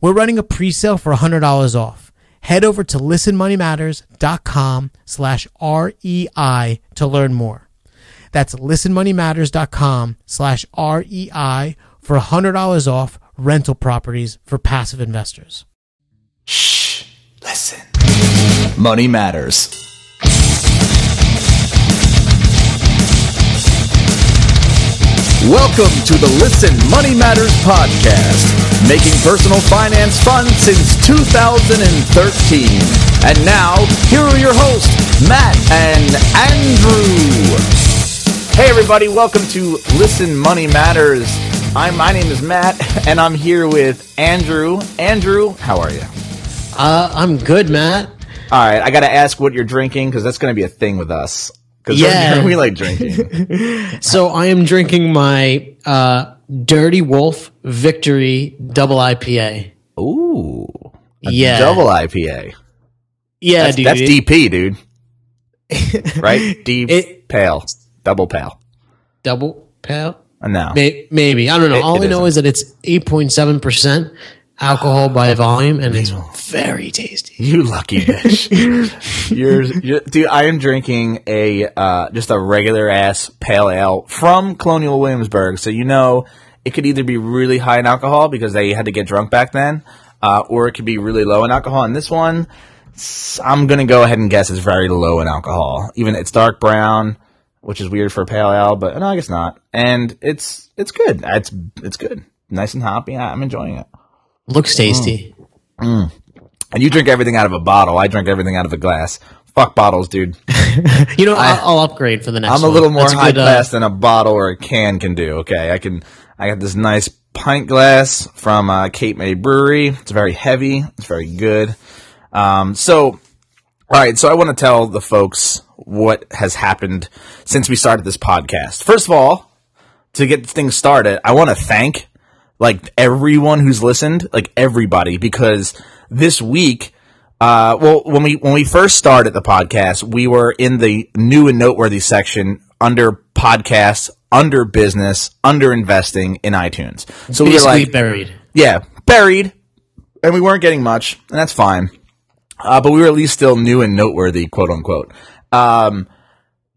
We're running a pre-sale for $100 off. Head over to listenmoneymatters.com slash REI to learn more. That's listenmoneymatters.com slash REI for $100 off rental properties for passive investors. Shh, listen. Money matters. Welcome to the Listen Money Matters podcast, making personal finance fun since 2013. And now, here are your hosts, Matt and Andrew. Hey, everybody, welcome to Listen Money Matters. I'm, my name is Matt, and I'm here with Andrew. Andrew, how are you? Uh, I'm good, Matt. All right, I got to ask what you're drinking because that's going to be a thing with us. Because Yeah. we like drinking. So I am drinking my uh, Dirty Wolf Victory Double IPA. Ooh. Yeah. Double IPA. Yeah, That's, dude. that's DP, dude. right? Deep It- pale. Double pale. double pale? Uh, No. May- Maybe. I don't know. It- All it I know is that it's 8.7% alcohol by volume and it's very tasty. You lucky bitch. you're, you're, dude, I am drinking a, uh, just a regular ass pale ale from Colonial Williamsburg. So you know, it could either be really high in alcohol because they had to get drunk back then, uh, or it could be really low in alcohol. And this one, I'm gonna go ahead and guess it's very low in alcohol. Even it's dark brown, which is weird for a pale ale, but no, I guess not. And it's, it's good. It's, it's good. Nice and hoppy. I'm enjoying it. Looks tasty. And you drink everything out of a bottle. I drink everything out of a glass. Fuck bottles, dude. You know, I, will upgrade for the next I'm a one. little more That's high good, uh, class than a bottle or a can can do. Okay, I can. I got this nice pint glass from uh, Cape May Brewery. It's very heavy. It's very good. Um, so, all right. So I want to tell the folks what has happened since we started this podcast. First of all, to get things started, I want to thank like everyone who's listened, like everybody, because this week, uh, well, when we when we first started the podcast, we were in the new and noteworthy section under podcasts, under business, under investing in iTunes. So we were like, buried. yeah, buried, and we weren't getting much, and that's fine. Uh, but we were at least still new and noteworthy, quote unquote. Um,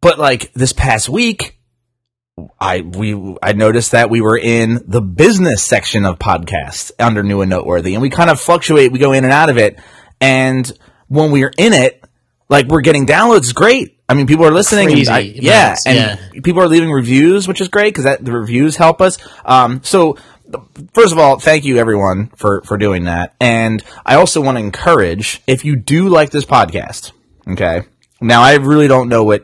but like this past week, I we I noticed that we were in the business section of podcasts under new and noteworthy, and we kind of fluctuate. We go in and out of it, and when we're in it, like we're getting downloads, great. I mean, people are listening. and I- yeah, and yeah. people are leaving reviews, which is great because that the reviews help us. Um, so first of all, thank you everyone for for doing that, and I also want to encourage if you do like this podcast. Okay, now I really don't know what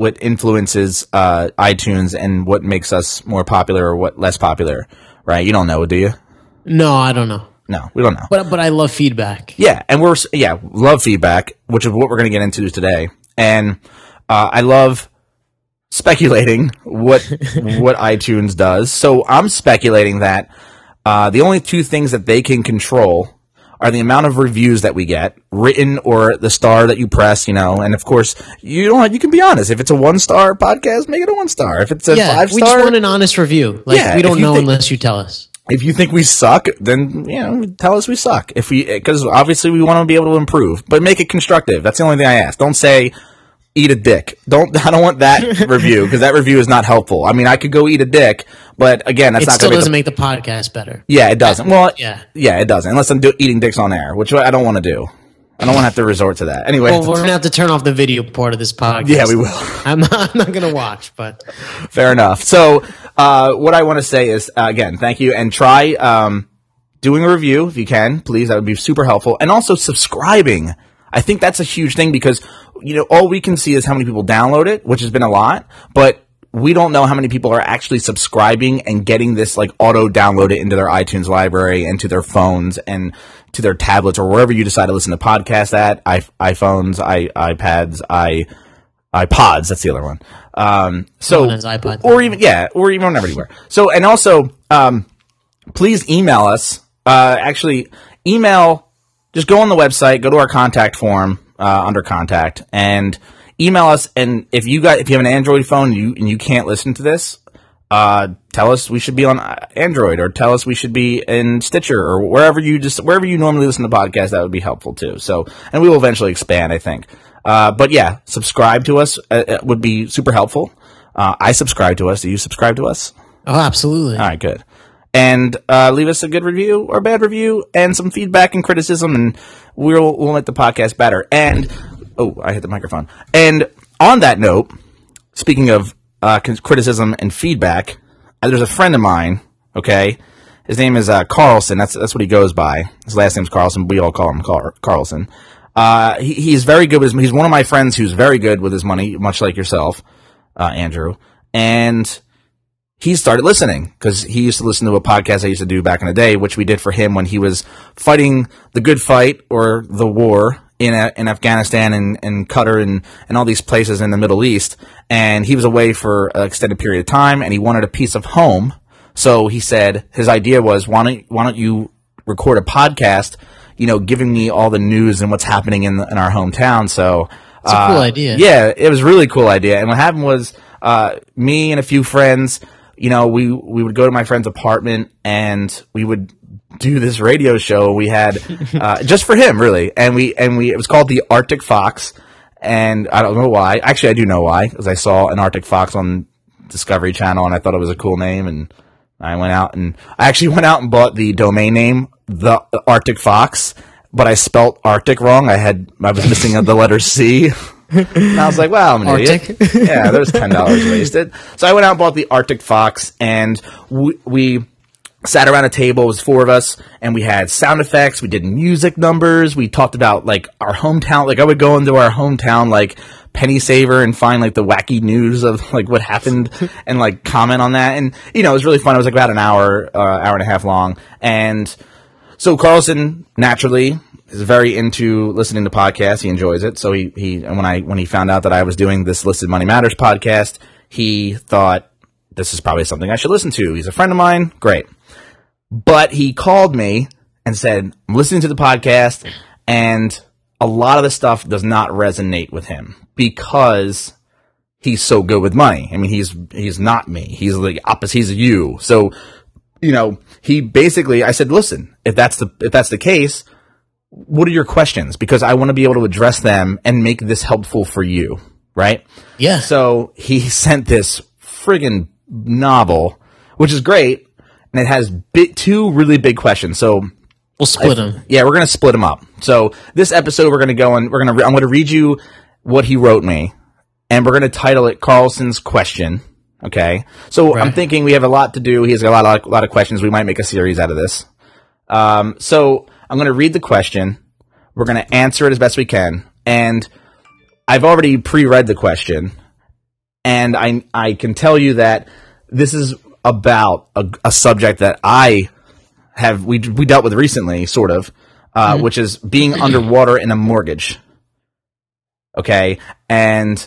what influences uh, iTunes and what makes us more popular or what less popular, right? You don't know, do you? No, I don't know. No, we don't know. But but I love feedback. Yeah, and we're yeah love feedback, which is what we're going to get into today, and uh, I love speculating what what iTunes does. So I'm speculating that uh, the only two things that they can control are the amount of reviews that we get, written or the star that you press, you know, and of course you don't. You can be honest. If it's a one star podcast, make it a one star. If it's a Yeah, five we just star, want an honest review. Like Yeah, we don't know think- unless you tell us. if you think we suck, then you know, tell us we suck. If we, because obviously we want to be able to improve, but make it constructive. That's the only thing I ask. Don't say eat a dick. Don't. I don't want that review because that review is not helpful. I mean, I could go eat a dick, but again, that's It not still doesn't make. make the podcast better. Yeah, it doesn't. Well, Yeah. yeah, it doesn't. Unless I'm do, eating dicks on air, which I don't want to do. I don't want to have to resort to that. Anyway, Well, we're gonna have to turn off the video part of this podcast. yeah, we will. I'm not. I'm not gonna watch, but Fair enough. So, uh, what I want to say is, uh, again, thank you, and try um, doing a review if you can, please. That would be super helpful, and also subscribing. I think that's a huge thing because you know all we can see is how many people download it, which has been a lot, but we don't know how many people are actually subscribing and getting this like auto downloaded into their iTunes library and to their phones and to their tablets or wherever you decide to listen to podcasts at I- iPhones, I- iPads, i iPods. That's the other one. Um, so, iPod. or even yeah, or even everywhere. So, and also, um, please email us. Uh, actually, email. Just go on the website, go to our contact form uh, under contact, and email us. And if you got if you have an Android phone and you and you can't listen to this, uh, tell us we should be on uh, Android, or tell us we should be in Stitcher, or wherever you just wherever you normally listen to podcasts. That would be helpful too. So, and we will eventually expand, I think. Uh, but yeah, subscribe to us uh, it would be super helpful. Uh, I subscribe to us. Do you subscribe to us? oh, absolutely. All right, good. And uh, leave us a good review or bad review and some feedback and criticism, and we'll we'll make the podcast better. And oh, I hit the microphone. And on that note, speaking of uh, criticism and feedback, uh, there's a friend of mine. Okay, his name is uh, Carlson. That's that's what he goes by. His last name's Carlson. We all call him Car- Carlson. Uh, he, he's very good with. He's one of my friends who's very good with his money, much like yourself, uh, Andrew. And he started listening because he used to listen to a podcast I used to do back in the day, which we did for him when he was fighting the good fight or the war in uh, in Afghanistan and, and Qatar and, and all these places in the Middle East. And he was away for an extended period of time and he wanted a piece of home. So he said his idea was, why don't, why don't you record a podcast, you know, giving me all the news and what's happening in, the, in our hometown. So, It's a cool idea. yeah, it was a really cool idea. And what happened was, uh, me and a few friends, you know, we, we would go to my friend's apartment and we would do this radio show we had, uh, just for him, really. And we, and we, it was called the Arctic Fox. And I don't know why. Actually, I do know why, because I saw an Arctic Fox on Discovery Channel and I thought it was a cool name. And I went out and I actually went out and bought the domain name, the Arctic Fox, but I spelt Arctic wrong. I had, I was missing the letter C. And I was like, wow, I'm an Arctic? idiot. yeah, there's ten dollars wasted. So I went out and bought the Arctic Fox, and we, we sat around a table. It was four of us, and we had sound effects. We did music numbers. We talked about like our hometown. Like I would go into our hometown, like Penny Saver, and find like the wacky news of like what happened, and like comment on that. And you know, it was really fun. It was like about an hour, uh, hour and a half long, and so Carlson naturally is very into listening to podcasts. He enjoys it. So he, he and when I when he found out that I was doing this Listen Money Matters podcast, he thought this is probably something I should listen to. He's a friend of mine. Great. But he called me and said, I'm listening to the podcast and a lot of the stuff does not resonate with him because he's so good with money. I mean, he's he's not me. He's the opposite. He's you. So, you know, he basically I said, listen, if that's the if that's the case, what are your questions? Because I want to be able to address them and make this helpful for you, right? Yeah. So he sent this friggin' novel, which is great, and it has bi- two really big questions. So we'll split them. yeah, we're gonna split them up. So this episode, we're gonna go and we're gonna re- I'm gonna read you what he wrote me, and we're gonna title it Carlson's question. Okay, so I'm thinking we have a lot to do. He has got a lot, lot, lot of questions. We might make a series out of this. Um, so I'm gonna read the question. We're gonna answer it as best we can, and I've already pre-read the question, and I I can tell you that this is about a, a subject that I have we we dealt with recently, sort of, uh, which is being underwater in a mortgage. Okay, and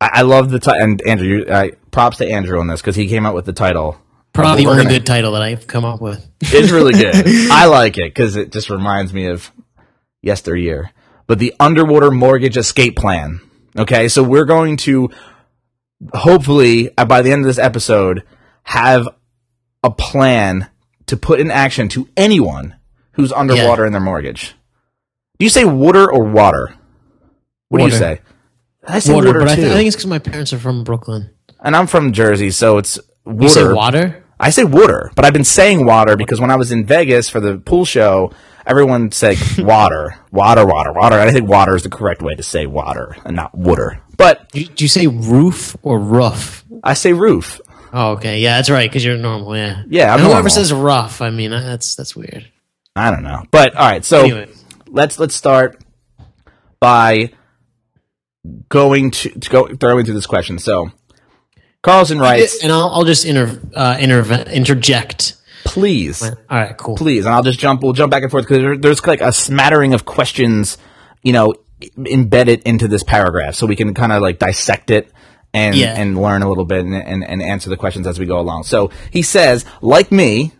I, I love the title. And Andrew, you, uh, props to Andrew on this because he came up with the title. Probably the only good title that I've come up with. It's really good. I like it because it just reminds me of yesteryear. But the underwater mortgage escape plan. Okay, so we're going to hopefully uh, by the end of this episode have a plan to put in action to anyone who's underwater in their mortgage. Do you say water or water? What do you say? I say Water, water, but I, th- I think it's because my parents are from Brooklyn. and I'm from Jersey, so it's water. You say water? I say water, but I've been saying water because when I was in Vegas for the pool show, everyone said water, water, water, water. And I think water is the correct way to say water and not water. But Do, do you say roof or roof? I say roof. Oh, okay. Yeah, that's right. Because you're normal. Yeah. Yeah, I'm And whoever normal. says rough, I mean, that's that's weird. I don't know. But all right, so Anyway. let's let's start by going to, to go throwing through this question. So Carlson writes, And I'll, I'll just inter, uh, interve- interject. please, All right, cool. please, and I'll just jump. We'll jump back and forth because there, there's like a smattering of questions, you know, embedded into this paragraph, so we can kind of like dissect it and Yeah. and learn a little bit and, and and answer the questions as we go along. So he says, like me,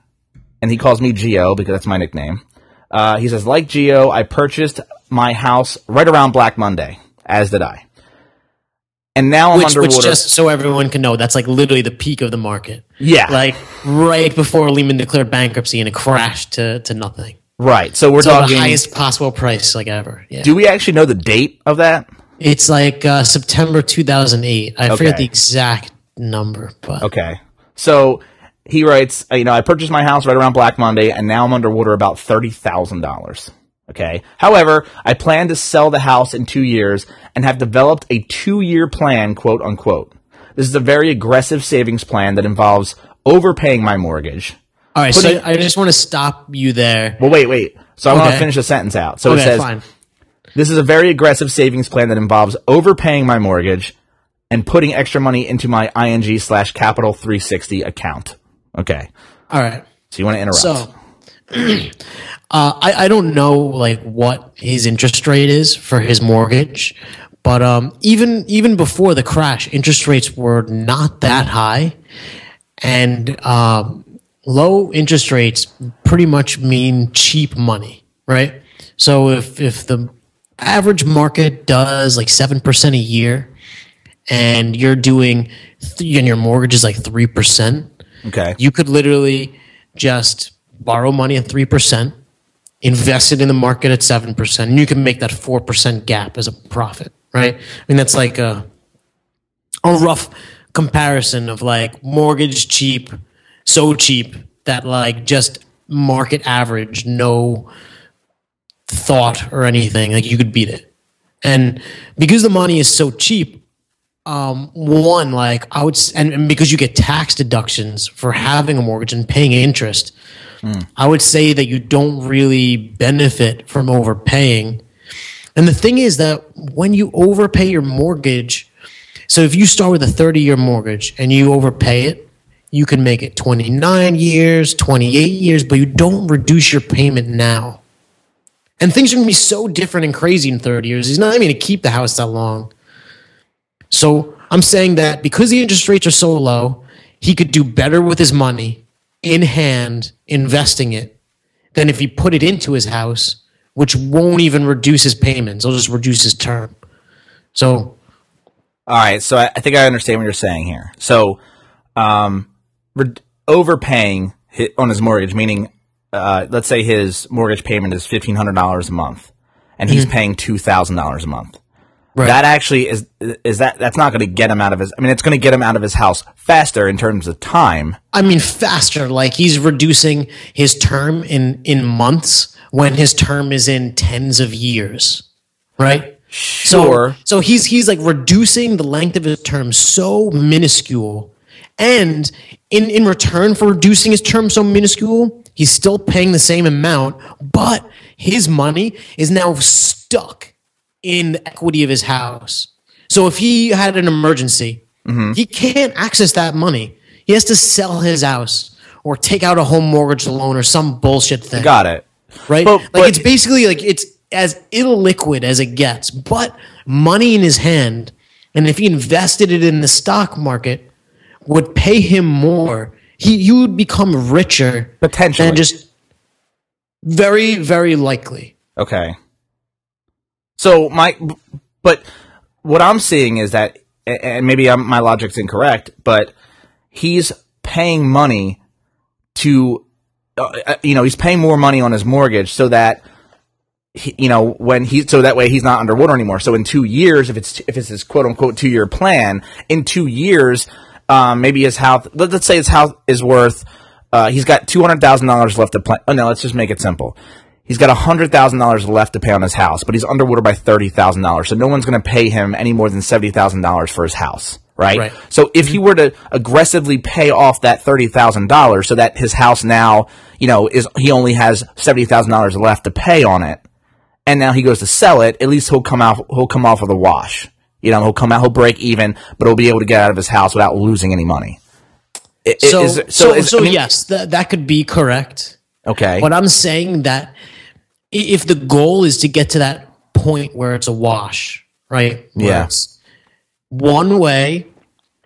and he calls me Geo because that's my nickname. Uh, he says, like Geo, I purchased my house right around Black Monday, as did I. And now I'm Which, underwater. which just so everyone can know, that's like literally the peak of the market. yeah, Like right before Lehman declared bankruptcy and it crashed to, to nothing. right. So we're So talking. the highest possible price like ever. Yeah. do we actually know the date of that? It's like uh, September 2008. I forget the exact number, but Okay. So he writes, uh, you know, I purchased my house right around Black Monday and now I'm underwater about $30,000. Okay. However, I plan to sell the house in two years and have developed a two year plan, quote unquote. This is a very aggressive savings plan that involves overpaying my mortgage. all right. putting- So I just want to stop you there. Well, wait, wait. So I want to finish the sentence out. So it says, fine. This is a very aggressive savings plan that involves overpaying my mortgage and putting extra money into my ING slash Capital 360 account. Okay. All right. So you want to interrupt? So, uh, I, I don't know like what his interest rate is for his mortgage, but um, even even before the crash, interest rates were not that high, and um, low interest rates pretty much mean cheap money, right? So if if the average market does like seven percent a year, and you're doing th- and your mortgage is like three percent okay. you could literally just borrow money at 3%, invest it in the market at 7%, and you can make that 4% gap as a profit, right? I mean, that's like a, a rough comparison of like mortgage cheap, so cheap that like just market average, no thought or anything, like you could beat it. And because the money is so cheap, um, one like I would, and, and because you get tax deductions for having a mortgage and paying interest, I would say that you don't really benefit from overpaying. And the thing is that when you overpay your mortgage, so if you start with a 30 year mortgage and you overpay it, you can make it 29 years, 28 years, but you don't reduce your payment now. And things are going to be so different and crazy in 30 years. He's not even going to keep the house that long. So I'm saying that because the interest rates are so low, he could do better with his money in hand, investing it, than if he put it into his house, which won't even reduce his payments. It'll just reduce his term. So All right. So I, think I understand what you're saying here. So, um, re- overpaying on his mortgage, meaning, uh, let's say his mortgage payment is fifteen hundred dollars a month, and he's paying two thousand dollars a month. Right. That actually is is that that's not going to get him out of his. I mean, it's going to get him out of his house faster in terms of time. I mean, faster. Like he's reducing his term in in months when his term is in tens of years, right? Sure. So, so he's he's like reducing the length of his term so minuscule, and in in return for reducing his term so minuscule, he's still paying the same amount, but his money is now stuck in the equity of his house. So if he had an emergency, mm-hmm. he can't access that money. He has to sell his house or take out a home mortgage loan or some bullshit thing Got it. right? But- like but- it's basically like it's as illiquid as it gets, but money in his hand, and if he invested it in the stock market, would pay him more. He you would become richer Potentially. and just very very likely. Okay. So my, but what I'm seeing is that, and maybe I'm, my logic's incorrect, but he's paying money to, uh, you know, he's paying more money on his mortgage so that, he, you know, when he, so that way he's not underwater anymore. So in two years, if it's if it's his quote unquote two year plan, in two years, um, maybe his house, let, let's say his house is worth, uh, he's got two hundred thousand dollars left to plan. Oh no, let's just make it simple He's got hundred thousand dollars left to pay on his house, but he's underwater by thirty thousand dollars. So no one's going to pay him any more than seventy thousand dollars for his house, right? Right. So if he were to aggressively pay off that thirty thousand dollars, so that his house now, you know, is he only has seventy thousand dollars left to pay on it, and now he goes to sell it, at least he'll come out he'll come off with a wash. You know, he'll come out, he'll break even, but he'll be able to get out of his house without losing any money. I- i- So, is- so, is- so, I mean- yes, that that could be correct. Okay. But I'm saying that if the goal is to get to that point where it's a wash, right? Yes. Yeah. One way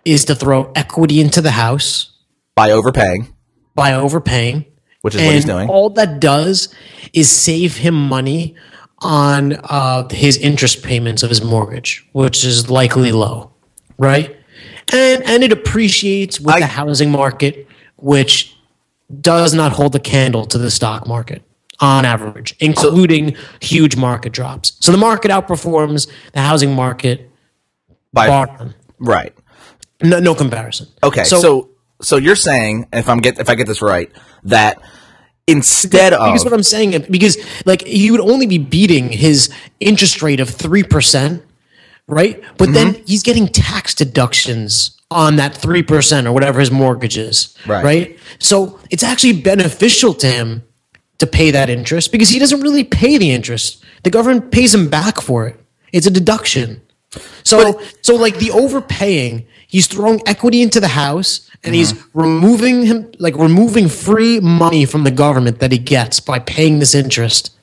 is to throw equity into the house By overpaying, by overpaying. which is what he's doing. all that does is save him money on uh, his interest payments of his mortgage, which is likely low, right? And and it appreciates with I- the housing market, which does not hold a candle to the stock market on average, including huge market drops. So the market outperforms the housing market, By none. right. no, no comparison. Okay. so, So, so you're saying if I'm get if I get this right that instead of Because what I'm saying, because like he would only be beating his interest rate of three percent, right? But then Mm-hmm. he's getting tax deductions on that three percent or whatever his mortgage is, Right. right? So it's actually beneficial to him to pay that interest because he doesn't really pay the interest. The government pays him back for it. It's a deduction. So so like the overpaying, he's throwing equity into the house and he's Mm-hmm. removing him like removing free money from the government that he gets by paying this interest.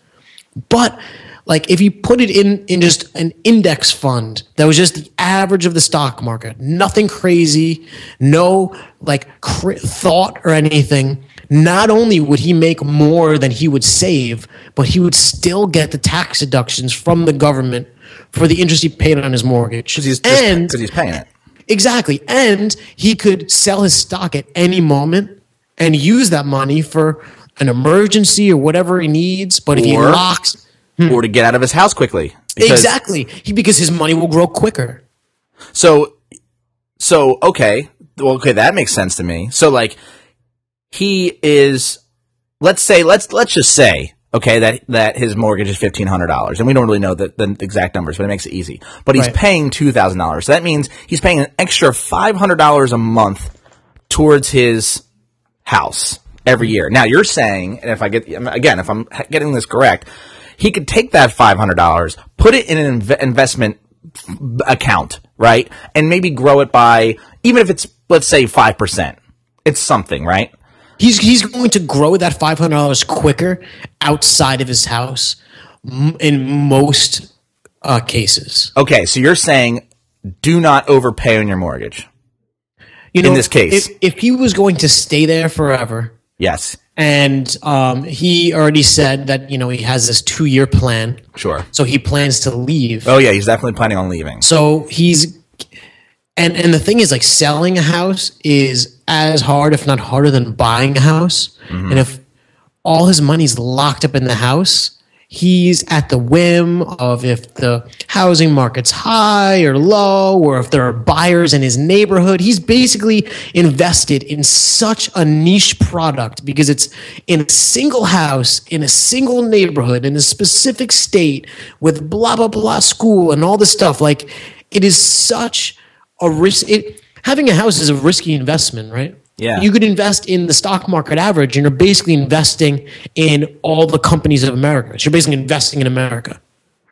But like if you put it in in just an index fund that was just the average of the stock market, nothing crazy, no like cr- thought or anything, not only would he make more than he would save, but he would still get the tax deductions from the government for the interest he paid on his mortgage. because he's and he's paying it. Exactly. And he could sell his stock at any moment and use that money for an emergency or whatever he needs. But if he locks hmm. or to get out of his house quickly. Because- exactly he, because his money will grow quicker. So, so okay, well, okay, that makes sense to me. So, like, he is, let's say, let's let's just say, okay, that that his mortgage is fifteen hundred dollars, and we don't really know the, the exact numbers, but it makes it easy. But he's Right. paying two thousand dollars, so that means he's paying an extra five hundred dollars a month towards his house every year. Now you're saying, and if I get again, if I'm getting this correct, he could take that five hundred dollars, put it in an inv- investment account, right, and maybe grow it by even if it's let's say five percent. It's something, right? He's he's going to grow that five hundred dollars quicker outside of his house in most uh, cases. Okay, so you're saying do not overpay on your mortgage. You know, in this case. if, if he was going to stay there forever, Yes, and um, he already said that you know he has this two year plan, sure. so he plans to leave. Oh yeah, he's definitely planning on leaving. So he's and and the thing is like selling a house is as hard if not harder than buying a house. Mm-hmm. And if all his money's locked up in the house, he's at the whim of if the housing market's high or low or if there are buyers in his neighborhood. He's basically invested in such a niche product because it's in a single house in a single neighborhood in a specific state with blah blah blah school and all this stuff like it is such a risk it having a house is a risky investment right? Yeah. you could invest in the stock market average and you're basically investing in all the companies of america. So you're basically investing in america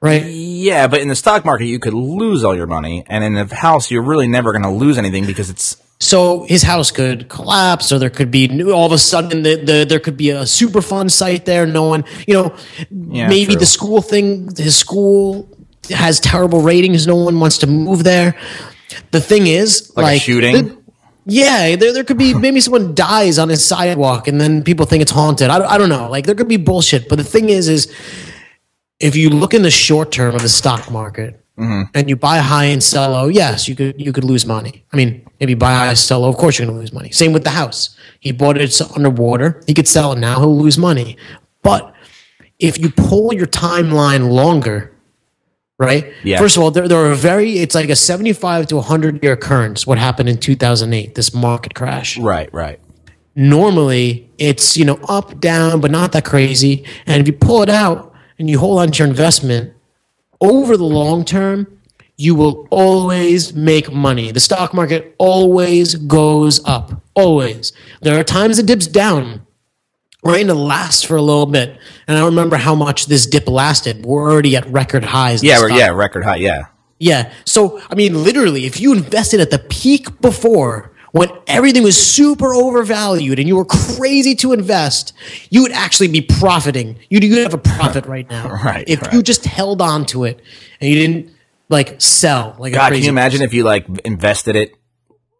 right? Yeah, but in the stock market you could lose all your money, and in the house you're really never going to lose anything because it's so his house could collapse or there could be new, all of a sudden the, the, there could be a Superfund site there. No one you know Yeah, maybe true. the school thing his school has terrible ratings. No one wants to move there the thing is like, like, a shooting. Yeah, there, there could be maybe someone dies on his sidewalk and then people think it's haunted. I, don't- I don't know. Like there could be bullshit. But the thing is, is if you look in the short term of the stock market mm-hmm. and you buy high and sell low, yes, you could you could lose money. I mean, if you buy high, sell low, of course you're going to lose money. Same with the house. He bought it underwater. He could sell it now. He'll lose money. But if you pull your timeline longer, right? Yeah. First of all, there, there are very, it's like a 75 to 100 year occurrence, what happened in 2008, this market crash. right, right. normally it's, you know, up, down, but not that crazy. And if you pull it out and you hold on to your investment over the long term, you will always make money. The stock market always goes up. Always. There are times it dips down, And it lasts for a little bit. And I don't remember how much this dip lasted. We're already at record highs. Yeah, yeah, record high. Yeah. yeah. So, I mean, literally, if you invested at the peak before, when everything was super overvalued and you were crazy to invest, you would actually be profiting. You'd, you'd have a profit right now. Right, If right. you just held on to it and you didn't like sell like God, can you imagine if you like invested it,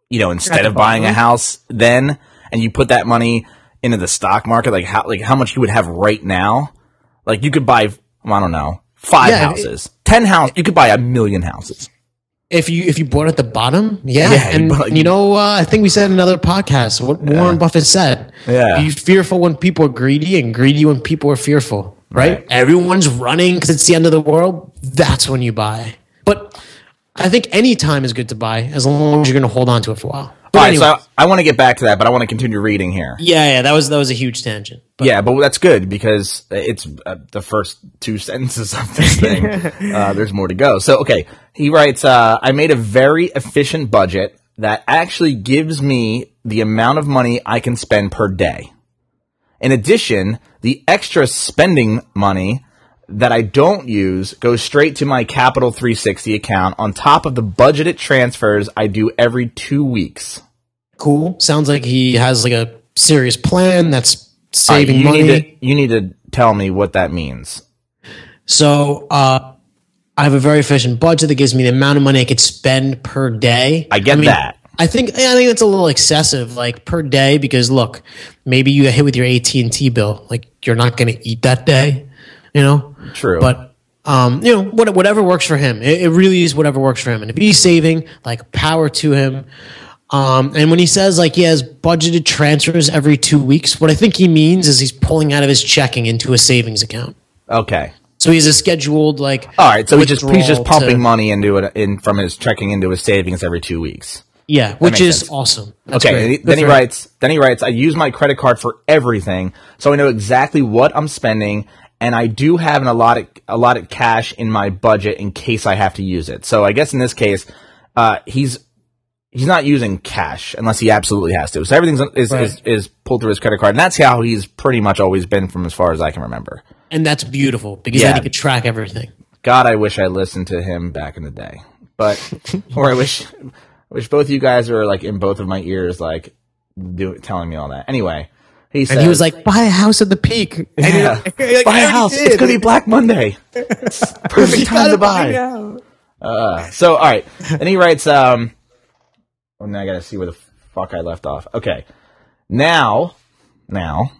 you know, instead of buying a house then, and you put that money into the stock market, like how like how much you would have right now? Like you could buy, I don't know, five Yeah, it- houses, ten houses. You could buy a million houses. if you if you bought at the bottom, yeah, Yeah, you and bought- you know, uh, I think we said in another podcast what Warren Buffett said. Yeah. be fearful when people are greedy, and greedy when people are fearful. Right? Right. Everyone's running because it's the end of the world. That's when you buy. But I think any time is good to buy as long as you're going to hold on to it for a while. But All right, anyway, so I, I want to get back to that, but I want to continue reading here. yeah, yeah, that was that was a huge tangent. But yeah, but that's good because it's uh, the first two sentences of this thing. uh, there's more to go. So, okay, he writes, uh, I made a very efficient budget that actually gives me the amount of money I can spend per day. In addition, the extra spending money that I don't use goes straight to my Capital 360 account on top of the budgeted transfers I do every two weeks. cool. Sounds like he has like a serious plan that's saving you money. Need to, you need to tell me what that means. So uh, I have a very efficient budget that gives me the amount of money I could spend per day. I get mean, that. I think I think it's a little excessive, like per day, because look, maybe you get hit with your AT and T bill, like you're not going to eat that day, you know. True. But um, you know, what, whatever works for him. It, it really is whatever works for him. And if he's saving, like power to him. Um, and when he says like he has budgeted transfers every two weeks, what I think he means is he's pulling out of his checking into a savings account. Okay. So he's a scheduled like. All right. So he's just he's just pumping to- money into it in from his checking into his savings every two weeks. Yeah, which is sense. awesome. That's Okay. great. and he- Good then he writes. Then he writes. I use my credit card for everything, so I know exactly what I'm spending, and I do have an allotted allotted cash in my budget in case I have to use it. So I guess in this case, uh, he's he's not using cash unless he absolutely has to. So everything is, Right. is is pulled through his credit card, and that's how he's pretty much always been from as far as I can remember. and that's beautiful because Yeah. then he could track everything. God, I wish I listened to him back in the day. But or I wish I wish both you guys were like in both of my ears, like do, telling me all that. Anyway, he said And he was like, "Buy a house at the peak." Yeah, like, like, buy a house. did." It's gonna be Black Monday. Perfect time to buy. Uh, so all right, and he writes. Um, oh, now I gotta see where the fuck I left off. Okay, now, now,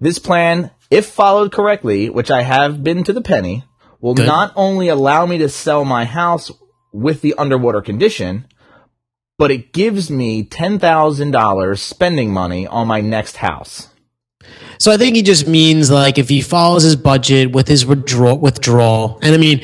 this plan, if followed correctly, which I have been to the penny, will Good. not only allow me to sell my house with the underwater condition, but it gives me ten thousand dollars spending money on my next house. So I think he just means like if he follows his budget with his withdrawal, withdrawal, and I mean,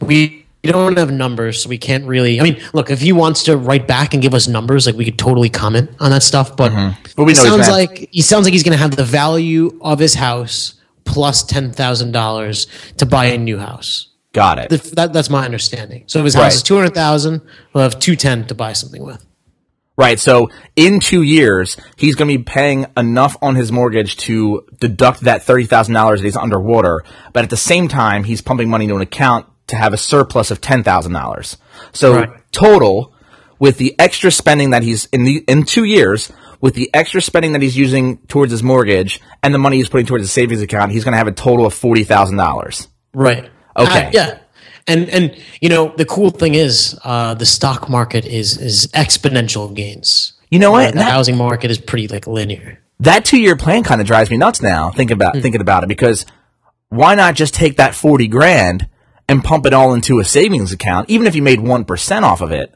we don't have numbers, so we can't really. I mean, look, if he wants to write back and give us numbers, like we could totally comment on that stuff. But, mm-hmm. But we it know sounds like he sounds like he's going to have the value of his house plus ten thousand dollars to buy a new house. Got it. Th- That, that's my understanding. So if his house Right. is two hundred thousand, we'll have two ten to buy something with. Right. So in two years, he's going to be paying enough on his mortgage to deduct that thirty thousand dollars that he's underwater. But at the same time, he's pumping money into an account to have a surplus of ten thousand dollars. So Right. total, with the extra spending that he's in the in two years, with the extra spending that he's using towards his mortgage and the money he's putting towards his savings account, he's going to have a total of forty thousand dollars. Right. Okay. Uh, yeah. And and you know the cool thing is uh, the stock market is is exponential gains. You know what? Uh, the That- housing market is pretty like linear. that two year plan kind of drives me nuts now thinking about thinking about it because why not just take that 40 grand and pump it all into a savings account even if you made 1% off of it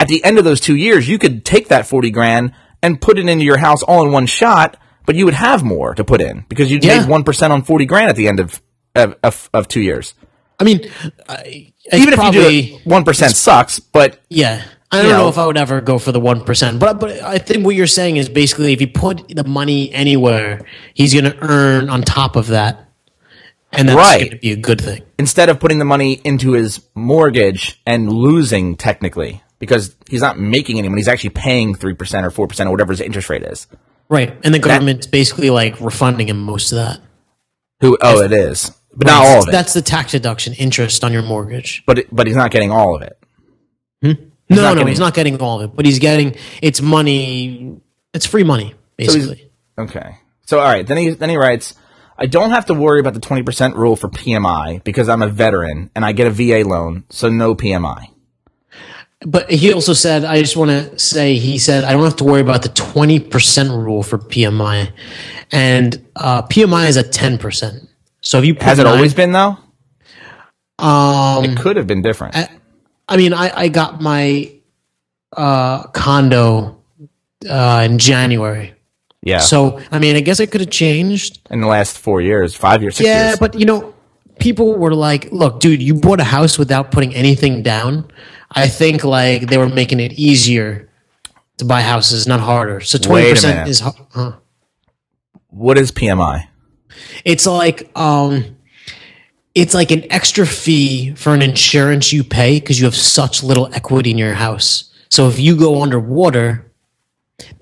at the end of those two years you could take that 40 grand and put it into your house all in one shot but you would have more to put in because you'd Yeah. made 1% on 40 grand at the end of of, of, of two years I mean, I, even if probably, you do it 1% sucks but yeah. I don't you know, know- if I would ever go for the one percent, but but I think what you're saying is basically if you put the money anywhere, he's going to earn on top of that, and that's Right. going to be a good thing. instead of putting the money into his mortgage and losing technically because he's not making any money, he's actually paying three percent or four percent or whatever his interest rate is. Right, and the government's basically like refunding him most of that. Who? Oh, it is, but not all of it. That's the tax deduction interest on your mortgage. But it, but he's not getting all of it. No, not no, getting- he's not getting all of it, but he's getting it's money. It's free money, he's- basically. Okay. So all right, then he then he writes, I don't have to worry about the twenty percent rule for PMI because I'm a veteran and I get a VA loan, so no PMI. But he also said, I just want to say, he said, I don't have to worry about the 20% rule for PMI. And uh, PMI is at 10%. So if you put Has it nine- always been though? Um, It could have been different. I mean, I, I got my uh, condo uh, in January. yeah. So, I mean, I guess it could have changed. in the last four years, five years, six Yeah, years. but you know, people were like, "Look, dude, you bought a house without putting anything down." I think like they were making it easier to buy houses, not harder. So twenty percent is. Huh. what is PMI? It's like um, it's like an extra fee for an insurance you pay because you have such little equity in your house. So if you go underwater,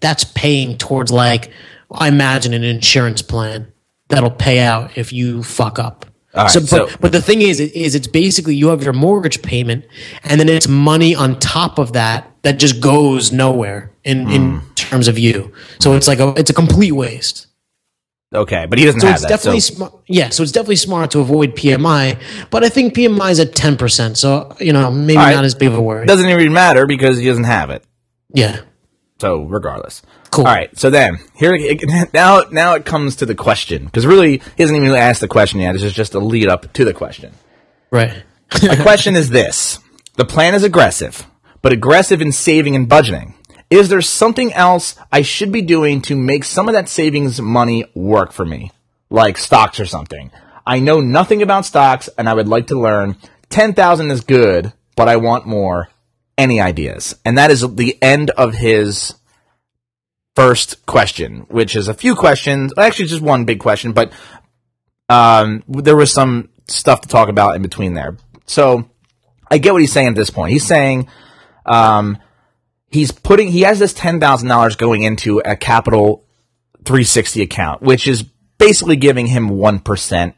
that's paying towards like I imagine an insurance plan that'll pay out if you fuck up. right, so, but, so- but the thing is, is it's basically you have your mortgage payment, and then it's money on top of that that just goes nowhere in in Hmm. terms of you. So it's like a it's a complete waste. Okay, but he doesn't So have it's that. definitely so smart. Yeah, so it's definitely smart to avoid PMI, but I think PMI is at ten percent. So you know, maybe right. not as big of a worry. doesn't even matter because he doesn't have it. yeah, So regardless. Cool. All right. So then here now now it comes to the question because really he hasn't even asked the question yet. This is just a lead up to the question. right. My question is this: The plan is aggressive, but aggressive in saving and budgeting. Is there something else I should be doing to make some of that savings money work for me, like stocks or something? I know nothing about stocks, and I would like to learn. Ten thousand is good, but I want more. Any ideas? And that is the end of his first question, which is a few questions. Actually, just one big question, but um, there was some stuff to talk about in between there. So I get what he's saying at this point. He's saying um, he's putting he has this ten thousand dollars going into a capital 360 account, which is basically giving him one percent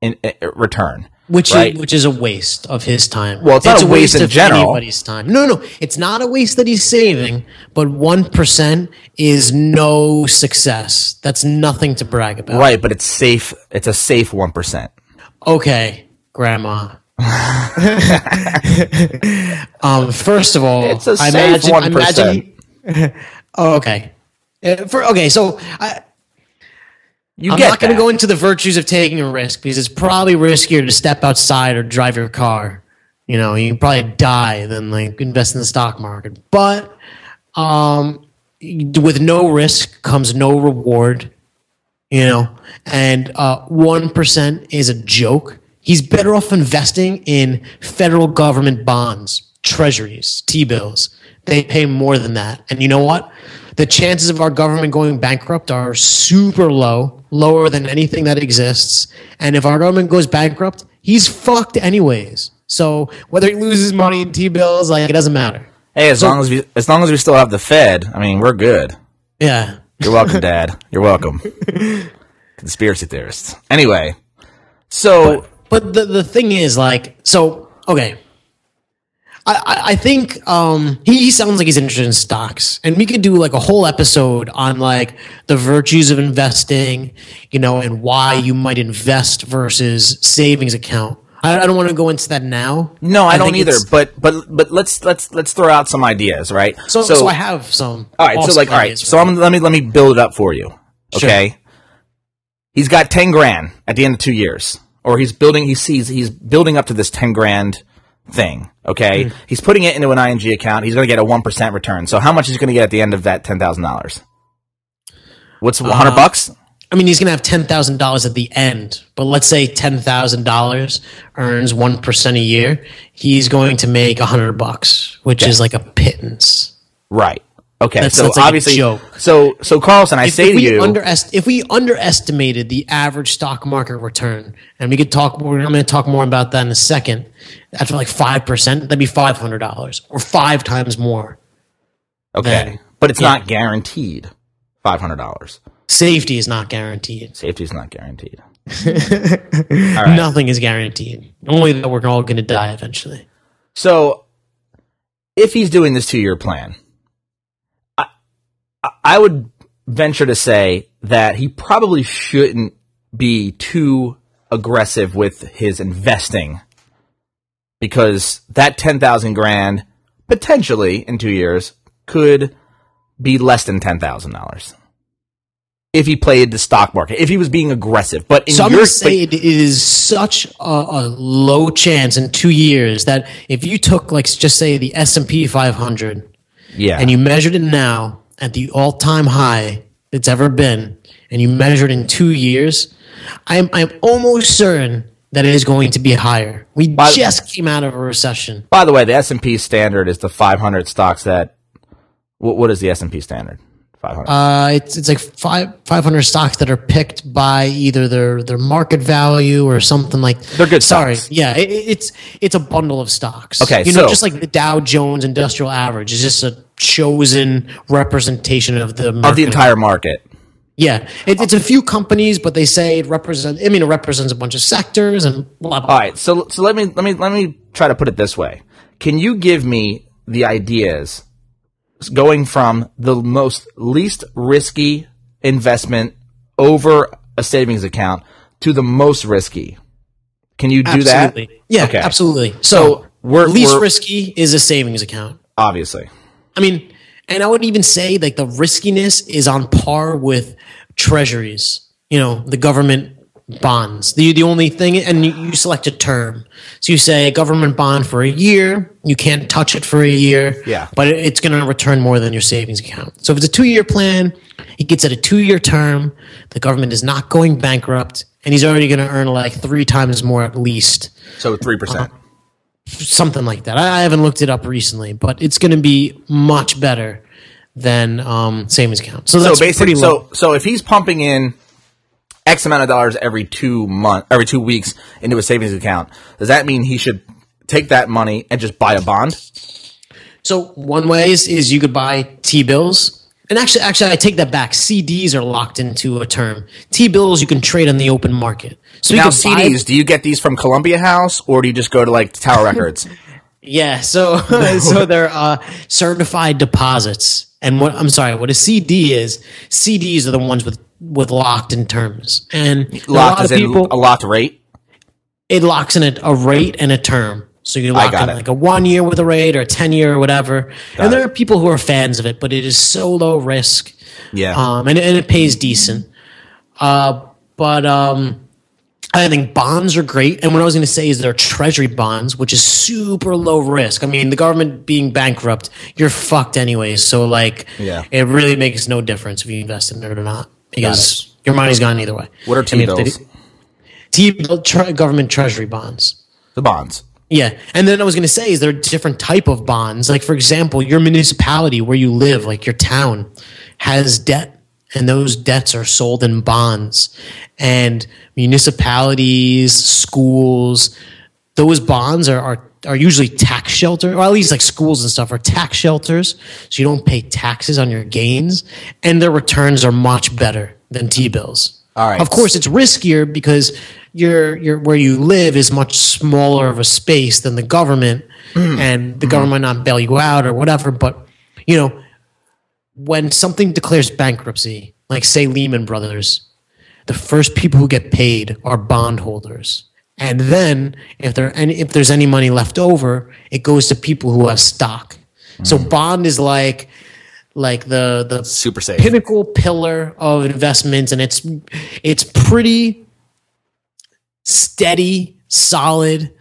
in uh, return. Which Right. is, which is a waste of his time. Well, it's not a waste in of general. anybody's time. No, no, it's not a waste that he's saving, but one percent is no success. That's nothing to brag about. Right, but it's safe. It's a safe one percent. Okay, Grandma. um, first of all, It's a I imagine, I 1%. imagine. oh, okay. Uh, for okay, so I, You I'm not going to go into the virtues of taking a risk because it's probably riskier to step outside or drive your car. You know, you can probably die than like invest in the stock market. But um, with no risk comes no reward. You know, and uh, one is a joke. He's better off investing in federal government bonds, treasuries, T bills. They pay more than that. And you know what? The chances of our government going bankrupt are super low, lower than anything that exists. And if our government goes bankrupt, he's fucked anyways. So whether he loses money in T bills, like it doesn't matter. Hey, as long as we as long as we still have the Fed, I mean, we're good. Yeah. You're welcome, Dad. You're welcome. Conspiracy theorists. Anyway, so But the the thing is, like, so okay. I, I- I think um, he, he sounds like he's interested in stocks, and we could do like a whole episode on like the virtues of investing, you know, and why you might invest versus savings account. I, I don't want to go into that now. no, I, don't either. But but but let's let's let's throw out some ideas, right? So, so, I have some. all right. So like all right. ideas So I'm, let me let me build it up for you. Sure. Okay. He's got ten grand at the end of two years, or he's building. He sees he's building up to this ten grand thing. Okay. Hmm. He's putting it into an ING account. He's going to get a one percent return. So how much is he going to get at the end of that ten thousand dollars? What's hundred Uh, bucks? I mean, he's going to have ten thousand dollars at the end, but let's say ten thousand dollars earns one percent a year. He's going to make a hundred bucks, which is like a pittance. Right. Okay. So like a obviously, joke. so so Carlson, I say if to we you, underest- if we underestimated the average stock market return, and we could talk, more, I'm going to talk more about that in a second. After like five percent, that'd be five hundred dollars or five times more. okay, then- but it's yeah. not guaranteed. Five hundred dollars. Safety is not guaranteed. Safety is not guaranteed. Nothing is guaranteed. Only that we're all going to die eventually. So, if he's doing this two-year plan, I- would venture to say that he probably shouldn't be too aggressive with his investing because that ten thousand grand potentially in two years could be less than ten thousand dollars if he played the stock market if he was being aggressive. But in So I'm your say it is such a, a low chance in two years that if you took, like, just say the S and P 500 yeah, and you measured it now at the all-time high it's ever been, and you measured in two years, I'm I'm almost certain that it is going to be higher. We By- just came out of a recession. By the way, the S and P standard is the 500 stocks that. What, what is the S and P standard? 500. Uh, it's it's like five five hundred stocks that are picked by either their their market value or something like. They're good Sorry, stocks. yeah, it, it's it's a bundle of stocks. Okay, you know, so- just like the Dow Jones Industrial Average is just a chosen representation of the of the entire market. Yeah, it, it's a few companies, but they say it represents. I mean, it represents a bunch of sectors and blah blah. All right, so so let me let me let me try to put it this way. Can you give me the ideas going from the most least risky investment over a savings account to the most risky? Can you do absolutely. that? Yeah, Okay. absolutely. So, So we're- least we're- risky is a savings account. Obviously. I mean, and I would even say like the riskiness is on par with treasuries. You know, the government bonds. The the only thing, and you, you select a term. So you say government bond for a year. You can't touch it for a year. Yeah. but it, it's going to return more than your savings account. So if it's a two year plan, he gets at a two year term. The government is not going bankrupt, and he's already going to earn like three times more at least So 3%. Something like that. I I haven't looked it up recently, but it's going to be much better than um, savings account. So So that's basically, pretty low. so so if he's pumping in X amount of dollars every two month, every two weeks into a savings account, does that mean he should take that money and just buy a bond? So one way is, is you could buy T bills. And actually, actually, I take that back. CDs are locked into a term. T bills you can trade on the open market. So you Now buy- CDs, do you get these from Columbia House or do you just go to like Tower Records? Yeah, so so they're uh, certified deposits. And what I'm sorry, what a CD is, CDs are the ones with with locked in terms. And a lot Locked of people, a locked rate. it locks in a, a rate and a term. So you lock in it. like a one year with a rate or a ten year or whatever. and there are people who are fans of it, but it is so low risk. Yeah. Um, and, and it pays decent. Uh, but um, I think bonds are great. And what I was going to say is there are treasury bonds, which is super low risk. I mean, the government being bankrupt, you're fucked anyways. So like, Yeah. it really makes no difference if you invest in it or not because your money's gone either way. what are I mean, if T-bills? they- T government treasury bonds. the bonds. Yeah, and then I was going to say, is there a different type of bonds? Like, for example, your municipality where you live, like your town, has debt, and those debts are sold in bonds. And municipalities, schools, those bonds are, are are usually tax shelter, or at least like schools and stuff are tax shelters, so you don't pay taxes on your gains, and their returns are much better than T bills. All right. Of course, it's riskier because your your where you live is much smaller of a space than the government, mm. and the government might not bail you out or whatever. But you know, when something declares bankruptcy, like say Lehman Brothers, the first people who get paid are bondholders. And then if there any if there's any money left over, it goes to people who have stock. So mm. bond is like like the the Super safe. pinnacle pillar of investments and it's it's pretty steady, solid,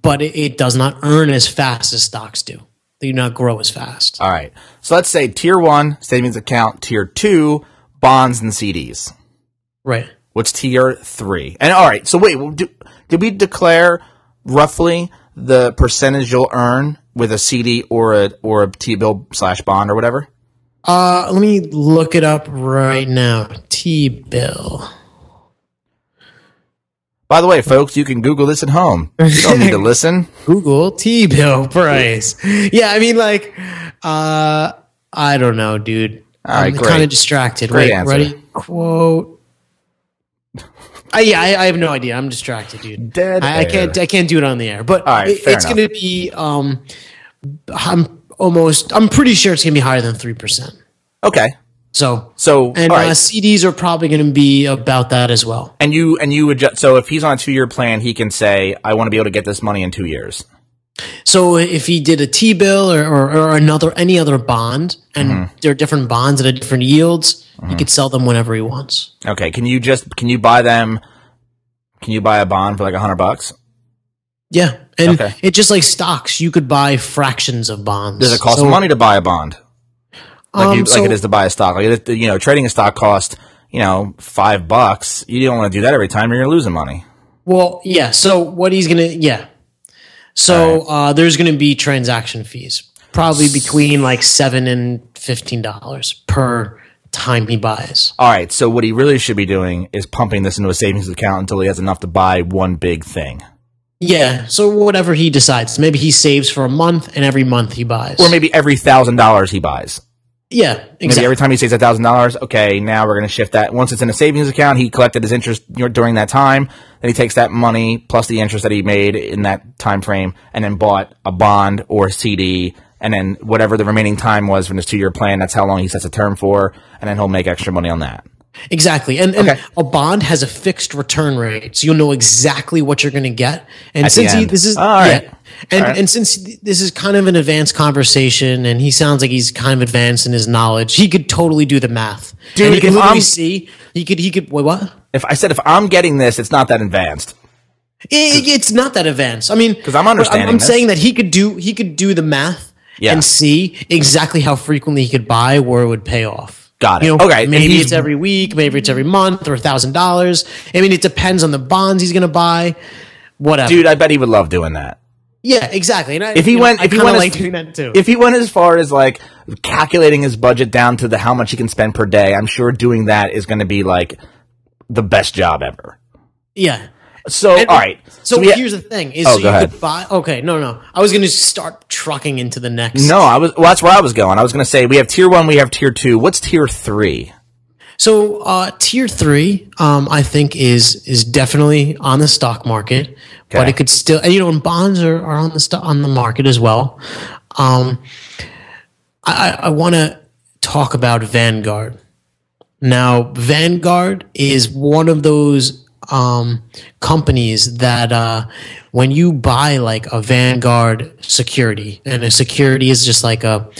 but it, it does not earn as fast as stocks do. They do not grow as fast. All right. So let's say tier one, savings account, tier two, bonds and CDs. Right. What's tier three? And all right, so wait, do, did we declare roughly the percentage you'll earn with a CD or a or a T bill slash bond or whatever? Uh, let me look it up right now. T bill. By the way, folks, you can Google this at home. You don't need to listen. Google T bill price. Yeah, I mean, like, uh, I don't know, dude. All right, I'm kind of distracted. Great Wait, answer. ready? Quote. I, yeah, I, I have no idea. I'm distracted, dude. Dead I, I can't. I can't do it on the air. But right, it- it's going to be. Um, I'm almost. I'm pretty sure it's going to be higher than three percent. Okay, So. so And all right. uh, CDs are probably going to be about that as well. and you and you adjust. So if he's on a two year plan, he can say, "I want to be able to get this money in two years." So if he did a T bill or, or, or another any other bond, and Mm-hmm. there are different bonds at different yields, he could sell them whenever he wants. Okay, can you just can you buy them? Can you buy a bond for like a hundred bucks? Yeah, and Okay. it's just like stocks. You could buy fractions of bonds. Does it cost So, money to buy a bond? Like, Um, you, so- like it is to buy a stock. Like you know, trading a stock cost you know five bucks. You don't want to do that every time. Or you're losing money. Well, yeah. So what he's gonna, yeah. So uh, there's gonna be transaction fees, probably between like seven and fifteen dollars per time he buys. All right. So what he really should be doing is pumping this into a savings account until he has enough to buy one big thing, Yeah. So whatever he decides, maybe he saves for a month, and every month he buys. or maybe every thousand dollars he buys. Yeah, Maybe exactly. every time he saves a thousand dollars, okay, now we're going to shift that. Once it's in a savings account, he collected his interest during that time. Then he takes that money plus the interest that he made in that time frame, and then bought a bond or a CD, and then whatever the remaining time was from his two year plan, that's how long he sets a term for, and then he'll make extra money on that. Exactly. And, and Okay. a bond has a fixed return rate. So you'll know exactly what you're going to get. And At since he, this is, All right. yeah. And, right. and since this is kind of an advanced conversation and he sounds like he's kind of advanced in his knowledge, he could totally do the math. Dude, and he could literally I'm- see, he could, he could, wait, what? If I said if I'm getting this, it's not that advanced. It, it's not that advanced. I mean, 'Cause I'm understanding I'm, this. saying that he could do, he could do the math Yeah. and see exactly how frequently he could buy where it would pay off. Got it. You know, Okay, Maybe it's every week, maybe it's every month or a thousand dollars. I mean, it depends on the bonds he's going to buy. Whatever. Dude, I bet he would love doing that. yeah, exactly. And I, If he know, went, I if he went, like as, doing that too. if he went as far as like calculating his budget down to the how much he can spend per day, I'm sure doing that is going to be like the best job ever. yeah. So, And- all right. So, ha- here's the thing: is Oh, so you ahead. could buy. Okay, no, no. I was going to start trucking into the next. no, I was. Well, that's where I was going. I was going to say we have tier one, we have tier two. What's tier three? So uh, tier three, um, I think is is definitely on the stock market, but it could still, and you know, and bonds are, are on the sto- on the market as well. Um, I, I, I want to talk about Vanguard. Now, Vanguard is one of those um, companies that uh, when you buy like a Vanguard security, and a security is just like a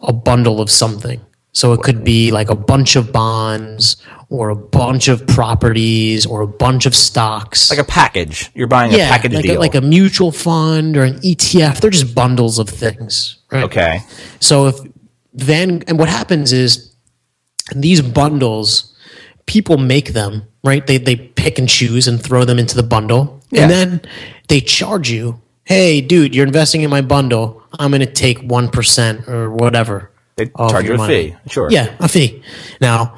a bundle of something. So it could be like a bunch of bonds, or a bunch of properties, or a bunch of stocks. Like a package. You're buying a package like deal. a, like a mutual fund or an ETF. They're just bundles of things. Right? okay. So if Van and what happens is these bundles, people make them right. They they pick and choose and throw them into the bundle, Yeah. and then they charge you. Hey, dude, you're investing in my bundle. I'm going to take one percent or whatever. They charge you a money. fee. Sure. Yeah, a fee. Now,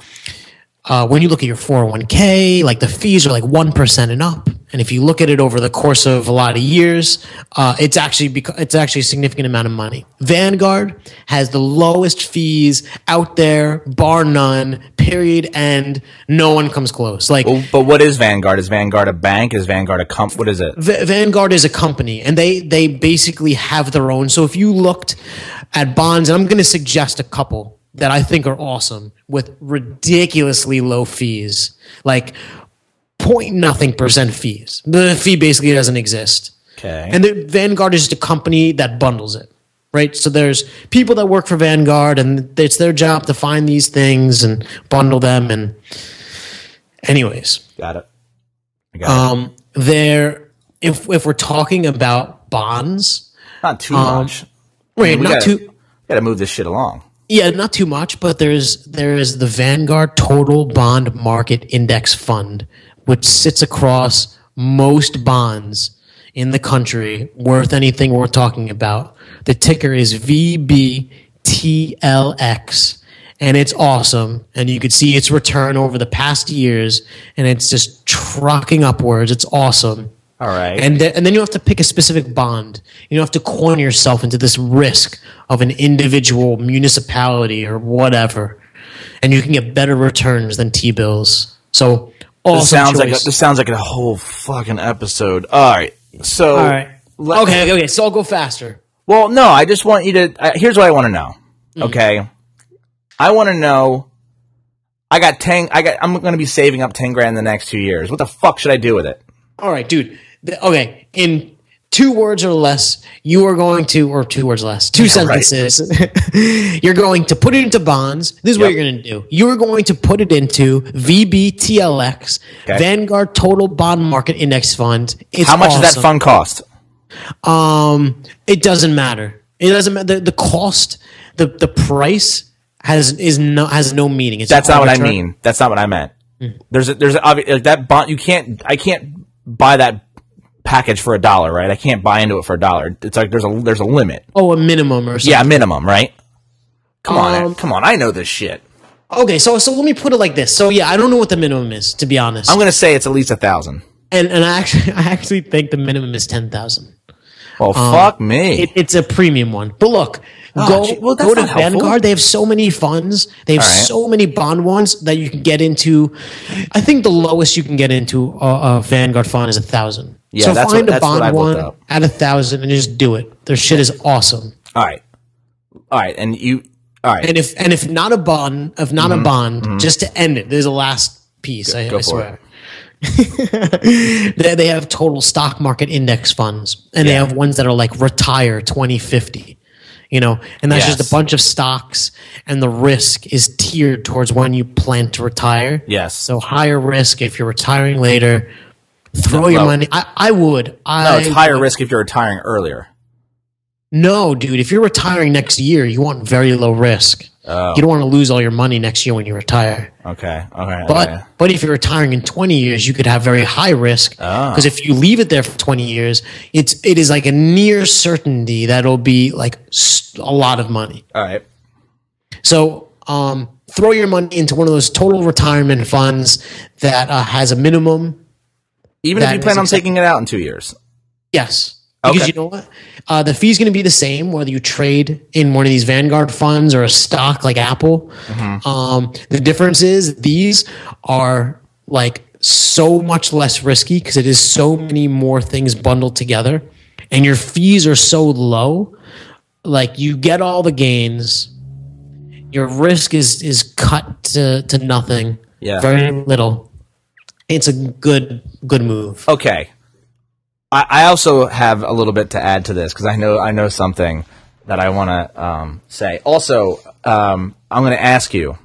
uh, when you look at your 401k, like the fees are like 1% and up. And if you look at it over the course of a lot of years, uh, it's actually bec- it's actually a significant amount of money. Vanguard has the lowest fees out there, bar none, period, and no one comes close. Like Well, but what is Vanguard? Is Vanguard a bank? Is Vanguard a comp? What is it? V- Vanguard is a company, and they they basically have their own. So if you looked at bonds, and I'm going to suggest a couple that I think are awesome with ridiculously low fees, like point nothing percent fees. The fee basically doesn't exist. Okay. And the, Vanguard is just a company that bundles it, right? So there's people that work for Vanguard, and it's their job to find these things and bundle them. And anyways, Got it. I got it. um, there, if if we're talking about bonds, Not too um, much. wait, we not gotta, too. Got to move this shit along. Yeah, not too much, but there's there is the Vanguard Total Bond Market Index Fund, which sits across most bonds in the country worth anything we're talking about. The ticker is VBTLX, and it's awesome. And you could see its return over the past years, and it's just trucking upwards. It's awesome. All right. And th- and then you have to pick a specific bond. You have to corner yourself into this risk of an individual municipality or whatever, and you can get better returns than T bills. So awesome this sounds like a, this sounds like a whole fucking episode. All right. So All right. let- okay, okay. So I'll go faster. Well, no, I just want you to. Uh, here's what I want to know. Mm-hmm. Okay, I want to know. I got ten. I got. I'm going to be saving up ten grand in the next two years. What the fuck should I do with it? All right, dude. Okay, in two words or less, you are going to, or two words less, two right. sentences. you're going to put it into bonds. This is what you're going to do. You are going to put it into VBTLX, Okay. Vanguard Total Bond Market Index Fund. It's How much does that fund cost? Um, it doesn't matter. It doesn't matter. The, the cost, the the price has is no has no meaning. It's That's not what I mean. That's not what I meant. Mm. There's a, there's a, like that bond. You can't. I can't buy that package for a dollar, right? I can't buy into it for a dollar. It's like there's a there's a limit. Oh, a minimum or something. Yeah, minimum, right? Come on, Um, come on. I know this shit. Okay, so so let me put it like this. So yeah, I don't know what the minimum is to be honest. I'm gonna say it's at least a thousand. and and I actually I actually think the minimum is ten thousand. Well, fuck me. It, it's a premium one. But look, Oh, go gee, well, go to. Vanguard. They have so many funds. They have right. so many bond ones that you can get into. I think the lowest you can get into a, a Vanguard fund is a thousand. Yeah, so that's find what- a bond one up. at a thousand and just do it. Their shit is awesome. all right, all right, and you. All right. And if and if not a bond, if not a bond, just to end it, there's a last piece. I, Mm-hmm. go I swear. they, they have total stock market index funds, and they have ones that are like retire 2050. You know, and that's Yes. just a bunch of stocks, and the risk is tiered towards when you plan to retire. Yes. So higher risk if you're retiring later. Throw your Low. money. I, I would. I no, it's higher risk if you're retiring earlier. No, dude. If you're retiring next year, you want very low risk. Oh. You don't want to lose all your money next year when you retire. Okay. Okay. But okay. but if you're retiring in 20 years, you could have very high risk because if you leave it there for 20 years, it's it is like a near certainty that it'll be like a lot of money. all right. So um, throw your money into one of those total retirement funds that uh, has a minimum. Even if you plan on accept- taking it out in two years. Yes. Because Okay. you know what? Uh, the is going to be the same whether you trade in one of these Vanguard funds or a stock like Apple. Mm-hmm. Um, the difference is these are like so much less risky because it is so many more things bundled together, and your fees are so low. Like you get all the gains, your risk is is cut to, to nothing. Yeah. very little. It's a good good move. Okay. I, I also have a little bit to add to this because I know I know something that I want to um, say. Also, um, I'm going to ask you.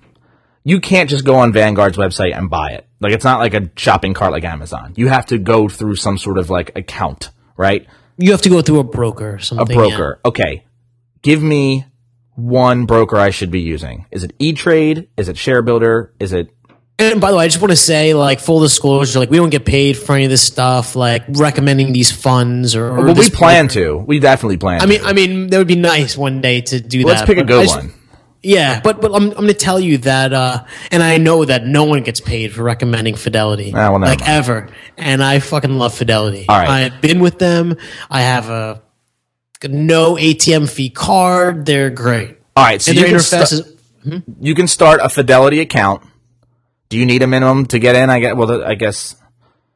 You can't just go on Vanguard's website and buy it. Like it's not like a shopping cart like Amazon. You have to go through some sort of like account, right? You have to go through a broker or A something. yeah. broker. Okay. Give me one broker I should be using. Is it E Trade? Is it ShareBuilder? Is it And by the way, I just want to say, like, full disclosure, like, we don't get paid for any of this stuff, like recommending these funds or. or Well, we plan to. We definitely plan. I mean, I mean, that would be nice one day to do that. let's pick a good just- one. Yeah, but but I'm I'm going to tell you that, uh, and I know that no one gets paid for recommending Fidelity, Ah, well, like mind. ever, and I fucking love Fidelity. All right. I've been with them. I have a no ATM fee card. They're great, All right, so and you can, sta- is you can start a Fidelity account. Do you need a minimum to get in? I guess. Well, I guess.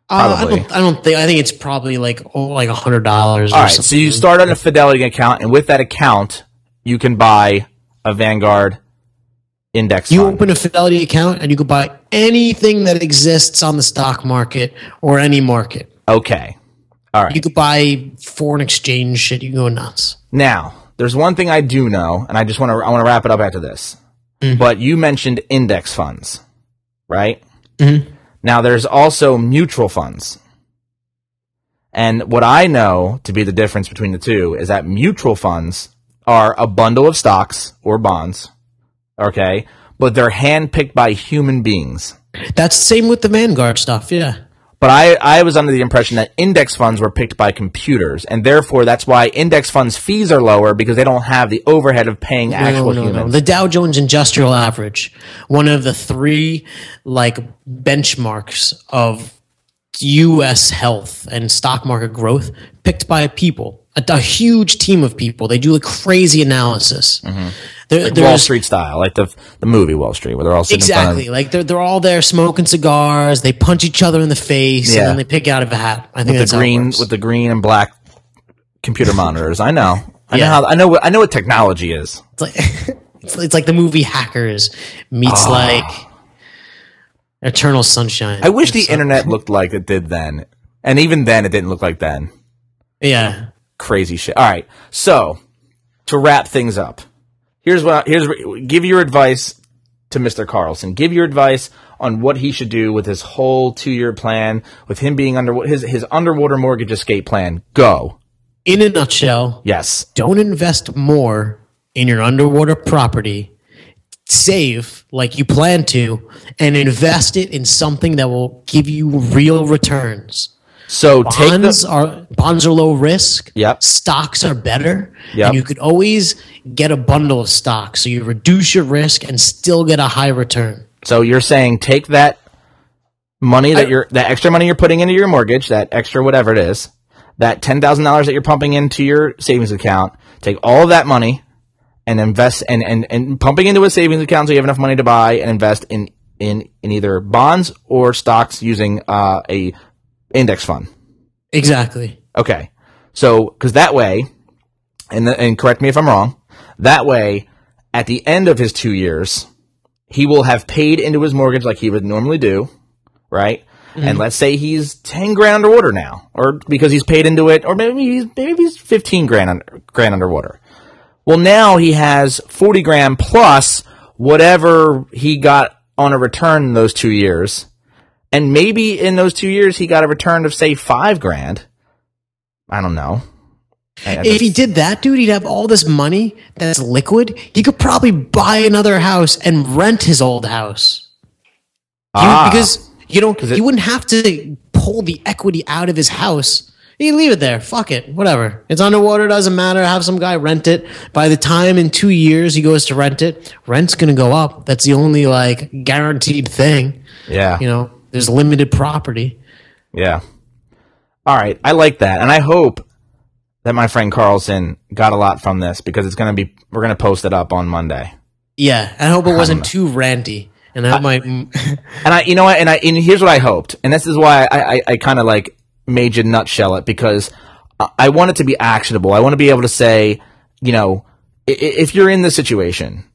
Uh, I don't. I don't think. I think it's probably like oh, like a hundred dollars. All right, so you start on a Fidelity account, and with that account, you can buy a Vanguard index You fund. open a Fidelity account and you can buy anything that exists on the stock market or any market. okay. All right. You could buy foreign exchange shit. You can go nuts. Now, there's one thing I do know, and I just want to I want to wrap it up after this. But you mentioned index funds, right? Mm-hmm. Now, there's also mutual funds. And what I know to be the difference between the two is that mutual funds are a bundle of stocks or bonds Okay, but they're handpicked by human beings. That's the same with the Vanguard stuff. Yeah. But I, I was under the impression that index funds were picked by computers, and therefore that's why index funds fees are lower because they don't have the overhead of paying actual no, no, humans. no. The Dow Jones Industrial Average, one of the three like benchmarks of U.S. health and stock market growth, picked by people, a, a huge team of people. They do a crazy analysis. Mm-hmm. There, Wall there's- Street style, like the the movie Wall Street, where they're all sitting in front of- Exactly. Like they're they're all there smoking cigars. They punch each other in the face, Yeah. and then they pick out of a hat. I think with the green with the green and black computer monitors. I know. I know how I know what I know what technology is. It's like it's, it's like the movie Hackers meets ah. like Eternal Sunshine. I wish the internet looked like it did then. And even then it didn't look like then. Yeah. Crazy shit. All right. So, to wrap things up. Here's what here's give your advice to Mr. Carlson. Give your advice on what he should do with his whole 2-year plan with him being under his his underwater mortgage escape plan. Go. In a nutshell, Yes. don't invest more in your underwater property. Save like you plan to and invest it in something that will give you real returns. So take the bonds are bonds are low risk. Yep. Stocks are better. Yep. And you could always get a bundle of stocks, so you reduce your risk and still get a high return. So you're saying take that money that I- you're that extra money you're putting into your mortgage, that extra whatever it is, that ten thousand dollars that you're pumping into your savings account, take all of that money and invest and, and, and pumping into a savings account so you have enough money to buy and invest in in, in either bonds or stocks using uh, a index fund. Exactly. Okay. So, because that way, and, the, and correct me if I'm wrong, that way, at the end of his two years, he will have paid into his mortgage like he would normally do, right? Mm-hmm. And let's say he's 10 grand underwater now, or because he's paid into it, or maybe he's, maybe he's 15 grand, under, grand underwater. Well, now he has 40 grand plus whatever he got on a return in those two years. And maybe in those two years he got a return of say five grand. I don't know. I- I If he did that, dude, he'd have all this money that's liquid. He could probably buy another house and rent his old house. Ah. because you know it- he wouldn't have to pull the equity out of his house. He can leave it there. Fuck it. Whatever. It's underwater. Doesn't matter. Have some guy rent it. By the time in two years he goes to rent it, rent's gonna go up. That's the only like guaranteed thing. yeah, You know, there's limited property. yeah. All right, I like that, and I hope that my friend Carlson got a lot from this because it's gonna be we're gonna post it up on Monday. Yeah. I hope it wasn't um, too ranty. And that might. And I, you know what? And I, and here's what I hoped, and this is why I, I, I kind of like made you nutshell it because I- I want it to be actionable. I want to be able to say, you know, i- i- if you're in this situation,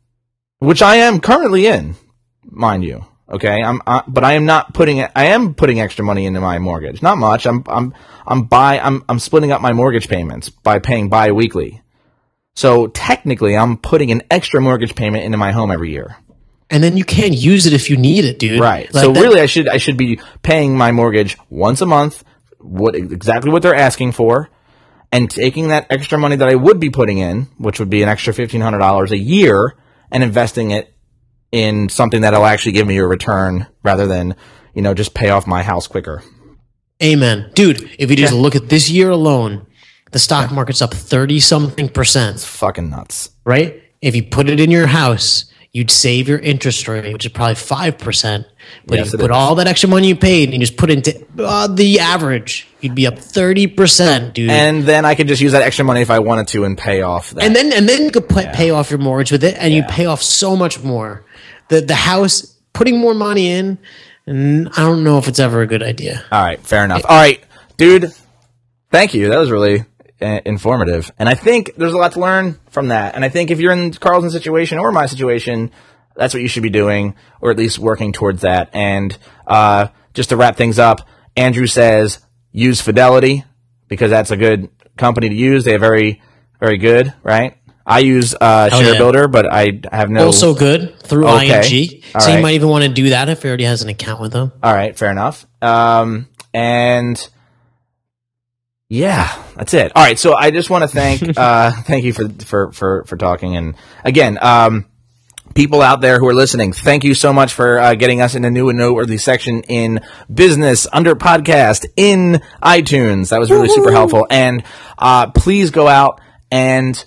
which I am currently in, mind you, okay, I'm, I, but I am not putting, I am putting extra money into my mortgage. Not much. I'm, I'm, I'm buy, I'm, I'm splitting up my mortgage payments by paying bi-weekly. So technically, I'm putting an extra mortgage payment into my home every year. and then you can't use it if you need it, dude. Right. Like so that- really, I should I should be paying my mortgage once a month, what exactly what they're asking for, and taking that extra money that I would be putting in, which would be an extra fifteen hundred dollars a year, and investing it in something that'll actually give me a return rather than you know just pay off my house quicker. Amen. Dude, if you just look at this year alone, the stock market's up 30 something percent, Fucking nuts. right? If you put it in your house, you'd save your interest rate, which is probably 5%. But Yes, if you put is. all that extra money you paid and you just put into uh, the average, you'd be up 30%, dude. And then I could just use that extra money if I wanted to and pay off that. and then and then you could pay, pay off your mortgage with it, and you pay off so much more. The the house putting more money in, and I don't know if it's ever a good idea. All right, fair enough. All right, dude. Thank you. That was really uh, informative, and I think there's a lot to learn from that. And I think if you're in Carlson's situation or my situation, that's what you should be doing, or at least working towards that. And uh, just to wrap things up, Andrew says use Fidelity because that's a good company to use. They're very, very good, right? I use uh, Share yeah. Builder, but I have no. Also good through Okay. ING. All so right. you might even want to do that if he already has an account with them. All right, fair enough. Um, and yeah, that's it. All right, so I just want to thank uh, thank you for for for for talking. And again, um, people out there who are listening, thank you so much for uh, getting us in a new and noteworthy section in business under podcast in iTunes. That was really super helpful. And uh, please go out and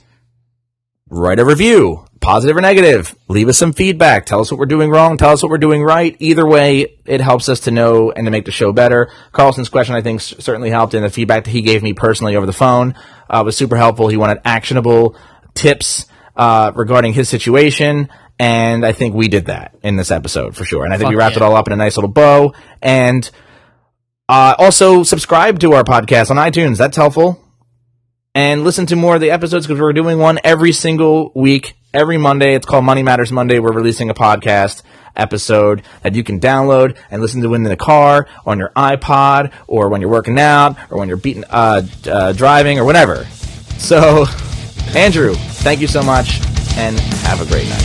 write a review, positive or negative. Leave us some feedback. Tell us what we're doing wrong. Tell us what we're doing right. Either way, it helps us to know and to make the show better. Carlson's question, I think, certainly helped, and the feedback that he gave me personally over the phone uh, was super helpful. He wanted actionable tips uh, regarding his situation. And I think we did that in this episode for sure. And I think we Fuck wrapped it all up in a nice little bow. And uh, also subscribe to our podcast on iTunes. That's helpful and listen to more of the episodes because we're doing one every single week, every Monday. It's called Money Matters Monday. We're releasing a podcast episode that you can download and listen to in the car, on your iPod, or when you're working out, or when you're beating, uh, uh, driving, or whatever. So, Andrew, thank you so much, and have a great night.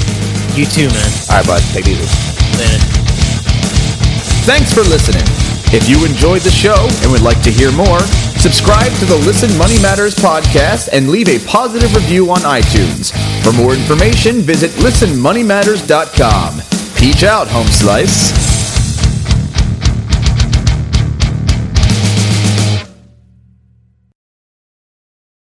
You too, man. All right, bud, take it easy. Later. Thanks for listening. If you enjoyed the show and would like to hear more, subscribe to the Listen Money Matters podcast and leave a positive review on iTunes. For more information, visit listenmoneymatters.com. Peach out, home slice.